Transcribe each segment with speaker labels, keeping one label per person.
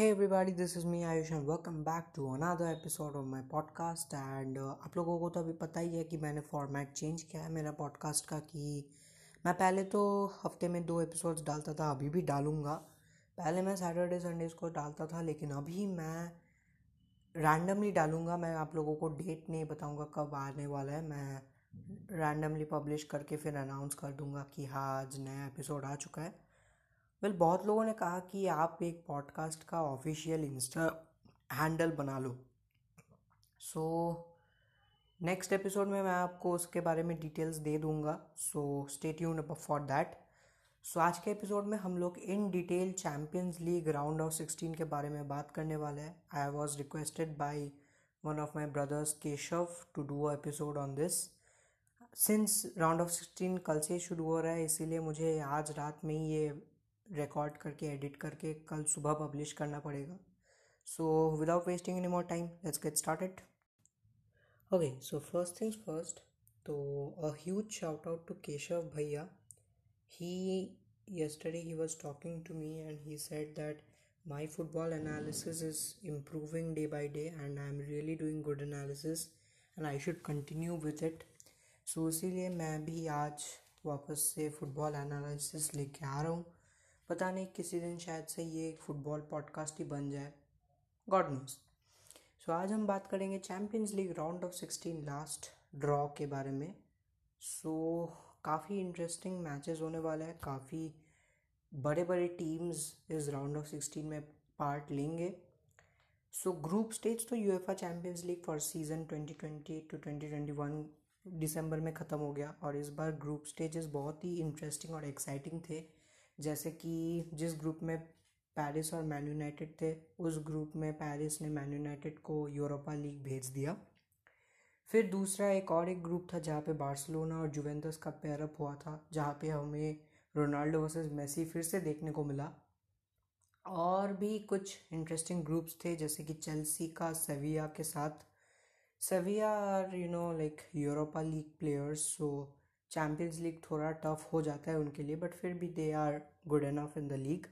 Speaker 1: Hey everybody, this is me Ayush and welcome back to another of my podcast. And uh, आप लोगों को तो अभी पता ही है कि मैंने फॉर्मेट चेंज किया है मेरा पॉडकास्ट का कि मैं पहले तो हफ़्ते में दो एपिसोड्स डालता था अभी भी डालूँगा। पहले मैं सैटरडे संडेज़ को डालता था लेकिन अभी मैं रैंडमली डालूँगा। मैं आप लोगों को डेट नहीं बताऊँगा कब आने वाला है। मैं रैंडमली पब्लिश करके फिर अनाउंस कर दूँगा कि हाँ आज नया एपिसोड आ चुका है। वेल बहुत लोगों ने कहा कि आप एक पॉडकास्ट का ऑफिशियल इंस्टा हैंडल बना लो। सो नेक्स्ट एपिसोड में मैं आपको उसके बारे में डिटेल्स दे दूँगा। So stay tune for that so आज के एपिसोड में हम लोग in detail Champions League round of sixteen के बारे में बात करने वाले हैं। I was requested by one of my brothers Keshav to do a episode on this since round of sixteen कल से शुरू हो रहा है, इसीलिए मुझे आज रात में ही ये रिकॉर्ड करके एडिट करके कल सुबह पब्लिश करना पड़ेगा। So without wasting any more time let's get started okay so first things first तो a huge shout out to Keshav भैया। He yesterday he was talking to me and he said that my football analysis is improving day by day and I am really doing good analysis and I should continue with it so इसीलिए मैं भी आज वापस से football analysis लेके आ रहा हूँ। पता नहीं किसी दिन शायद से ये एक फुटबॉल पॉडकास्ट ही बन जाए। गॉड नोस सो आज हम बात करेंगे Champions League round of sixteen last draw के बारे में। सो so, काफ़ी इंटरेस्टिंग मैचेस होने वाले हैं। काफ़ी बड़े बड़े टीम्स इस राउंड ऑफ़ सिक्सटीन में पार्ट लेंगे। सो ग्रुप स्टेज तो UEFA Champions League for season 2020 to 2021 दिसंबर में ख़त्म हो गया और इस बार ग्रुप स्टेजेस बहुत ही इंटरेस्टिंग और एक्साइटिंग थे। जैसे कि जिस ग्रुप में पेरिस और मैन यूनाइटेड थे, उस ग्रुप में पेरिस ने मैन यूनाइटेड को यूरोपा लीग भेज दिया। फिर दूसरा एक और एक ग्रुप था जहाँ पे बार्सिलोना और जुवेंटस का पेयरअप हुआ था, जहाँ पे हमें रोनाल्डो वर्सेस मेसी फिर से देखने को मिला। और भी कुछ इंटरेस्टिंग ग्रुप्स थे, जैसे कि चेल्सी का सेविया के साथ। सेविया are you know like Europa league players so champions league थोड़ा टफ हो जाता है उनके लिए बट फिर भी they are good enough in the league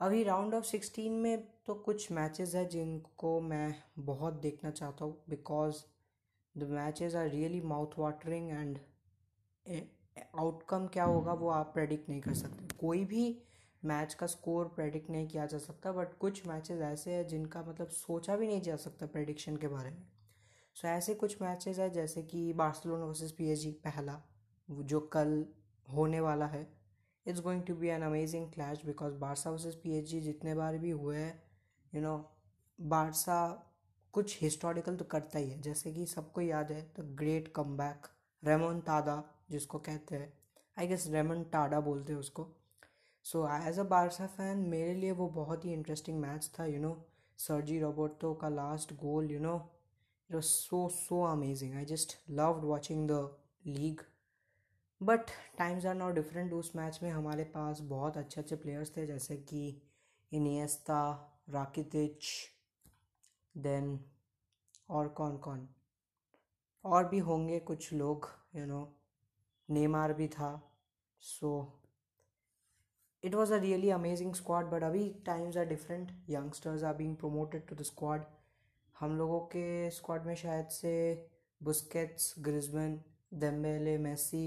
Speaker 1: अभी राउंड ऑफ़ सिक्सटीन में तो कुछ मैचेस है जिनको मैं बहुत देखना चाहता हूँ because the matches are really mouth watering and outcome क्या होगा वो आप प्रेडिक्ट नहीं कर सकते। कोई भी मैच का स्कोर प्रेडिक्ट नहीं किया जा सकता बट कुछ मैचेस ऐसे हैं जिनका मतलब सोचा भी नहीं जा सकता प्रेडिक्शन के बारे में। सो so, ऐसे कुछ मैचेस हैं जैसे कि बार्सिलोना वर्सेस पीएसजी पहला जो कल होने वाला है। It's going to be an amazing clash because Barca versus PSG जितने बार भी हुए हैं यू नो बारसा कुछ हिस्टोरिकल तो करता ही है। जैसे कि सबको याद है the great come back remontada जिसको कहते हैं। आई गेस रेमन टाडा बोलते हैं उसको। So as a Barca fan मेरे लिए वो बहुत ही इंटरेस्टिंग मैच था यू नो सर्जी रोबोटो का last goal you know it was so so amazing I just loved watching the league but times are not different उस match में हमारे पास बहुत अच्छे अच्छे प्लेयर्स थे, जैसे कि इनियस्ता राकितिच देन और कौन कौन? और भी होंगे कुछ लोग यू नो नेमार भी था। So it was a really amazing squad but अभी times are different youngsters are being promoted to the squad हम लोगों के स्क्वाड में शायद से Busquets Griezmann Dembele Messi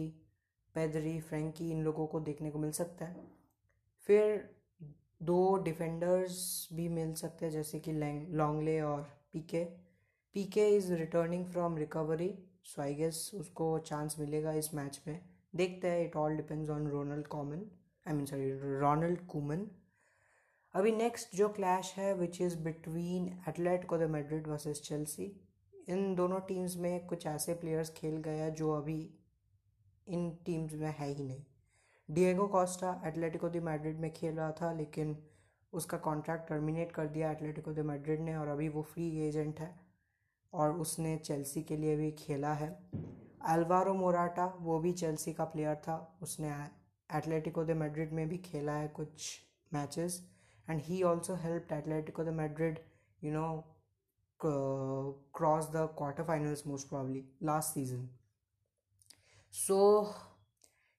Speaker 1: Pedri Frenkie इन लोगों को देखने को मिल सकता है। फिर दो डिफेंडर्स भी मिल सकते हैं, जैसे कि लॉन्गले और Pique Pique is returning from recovery so I guess उसको चांस मिलेगा इस मैच में। देखते हैं it all depends on Ronald Koeman I mean sorry Ronald Koeman अभी नेक्स्ट जो क्लैश है which is between Atletico de Madrid versus Chelsea इन दोनों टीम्स में कुछ ऐसे प्लेयर्स खेल हैं जो अभी इन टीम्स में है ही नहीं। Diego Costa Atletico de Madrid में खेल रहा था, लेकिन उसका कॉन्ट्रैक्ट टर्मिनेट कर दिया एटलेटिको द मैड्रिड ने, और अभी वो फ्री एजेंट है, और उसने चेल्सी के लिए भी खेला है। अल्वारो मोराटा वो भी चेल्सी का प्लेयर था, उसने एटलेटिको द मैड्रिड में भी खेला है कुछ matches and he also help Atletico de Madrid you know cross the quarter finals most probably last season so so,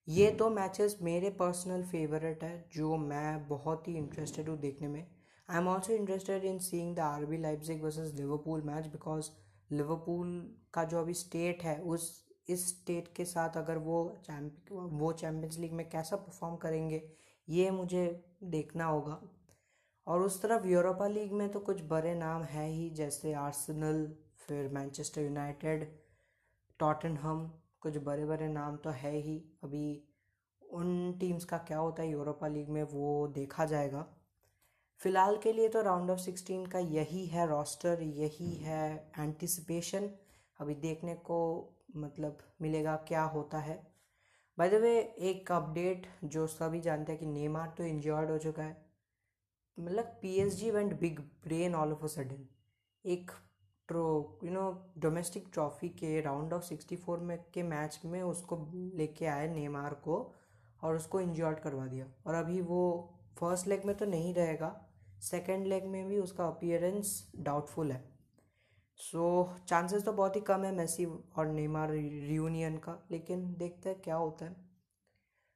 Speaker 1: ये तो मैचेस मेरे पर्सनल फेवरेट है जो मैं बहुत ही इंटरेस्टेड हूँ देखने में. I am also interested in seeing the R B Leipzig versus Liverpool match because Liverpool का जो अभी स्टेट है उस इस स्टेट के साथ अगर वो चैम्प वो चैम्पियंस लीग में कैसा परफॉर्म करेंगे ये मुझे देखना होगा. और उस तरफ़ यूरोपा लीग में तो कुछ बड़े नाम है ही, जैसे आर्सेनल, फिर मैनचेस्टर यूनाइटेड, टॉटनहम, कुछ बड़े बड़े नाम तो है ही। अभी उन टीम्स का क्या होता है यूरोपा लीग में वो देखा जाएगा। फ़िलहाल के लिए तो राउंड ऑफ़ सिक्सटीन का यही है रोस्टर यही है एंटिसिपेशन अभी देखने को मतलब मिलेगा क्या होता है। बाय द वे एक अपडेट जो सभी जानते हैं कि नेमार तो इंजर्ड हो चुका है। मतलब P S G went big brain all of a sudden एक ट्रो यू नो डोमेस्टिक ट्रॉफी के राउंड ऑफ़ सिक्सटी फोर में के मैच में उसको लेके आए नेमार को और उसको इंजर्ड करवा दिया। और अभी वो फ़र्स्ट लेग में तो नहीं रहेगा सेकेंड लेग में भी उसका अपियरेंस डाउटफुल है। सो so, चांसेस तो बहुत ही कम है मेसी और नेमार रियूनियन का लेकिन देखते हैं क्या होता है।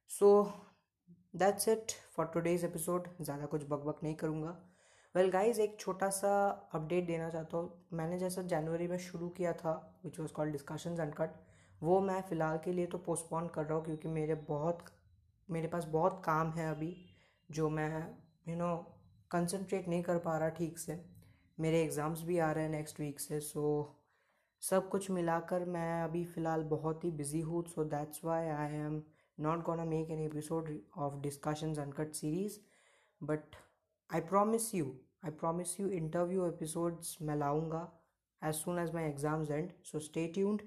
Speaker 1: So that's it for today's episode ज़्यादा कुछ बकबक नहीं करूँगा। वेल well, गाइज़ एक छोटा सा अपडेट देना चाहता हूँ। मैंने जैसा जनवरी में शुरू किया था which was called discussions and cut वो मैं फ़िलहाल के लिए तो पोस्टपोन कर रहा हूँ क्योंकि मेरे बहुत मेरे पास बहुत काम है अभी जो मैं यू नो कंसनट्रेट नहीं कर पा रहा ठीक से। मेरे एग्ज़ाम्स भी आ रहे हैं नेक्स्ट वीक से सो so, सब कुछ मिलाकर मैं अभी फ़िलहाल बहुत ही बिज़ी हूँ so that's why I am not gonna make an episode of discussions uncut series but i promise you i promise you interview episodes मैं लाऊँगा as soon as my exams end so stay tuned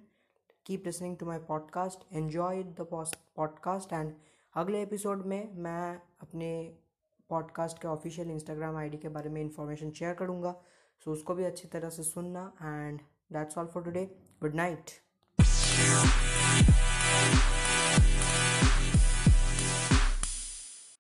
Speaker 1: keep listening to my podcast enjoy the podcast and अगले episode में मैं अपने podcast के official Instagram ID के बारे में इंफॉर्मेशन शेयर करूँगा सो उसको भी अच्छी तरह से सुनना and that's all for today good night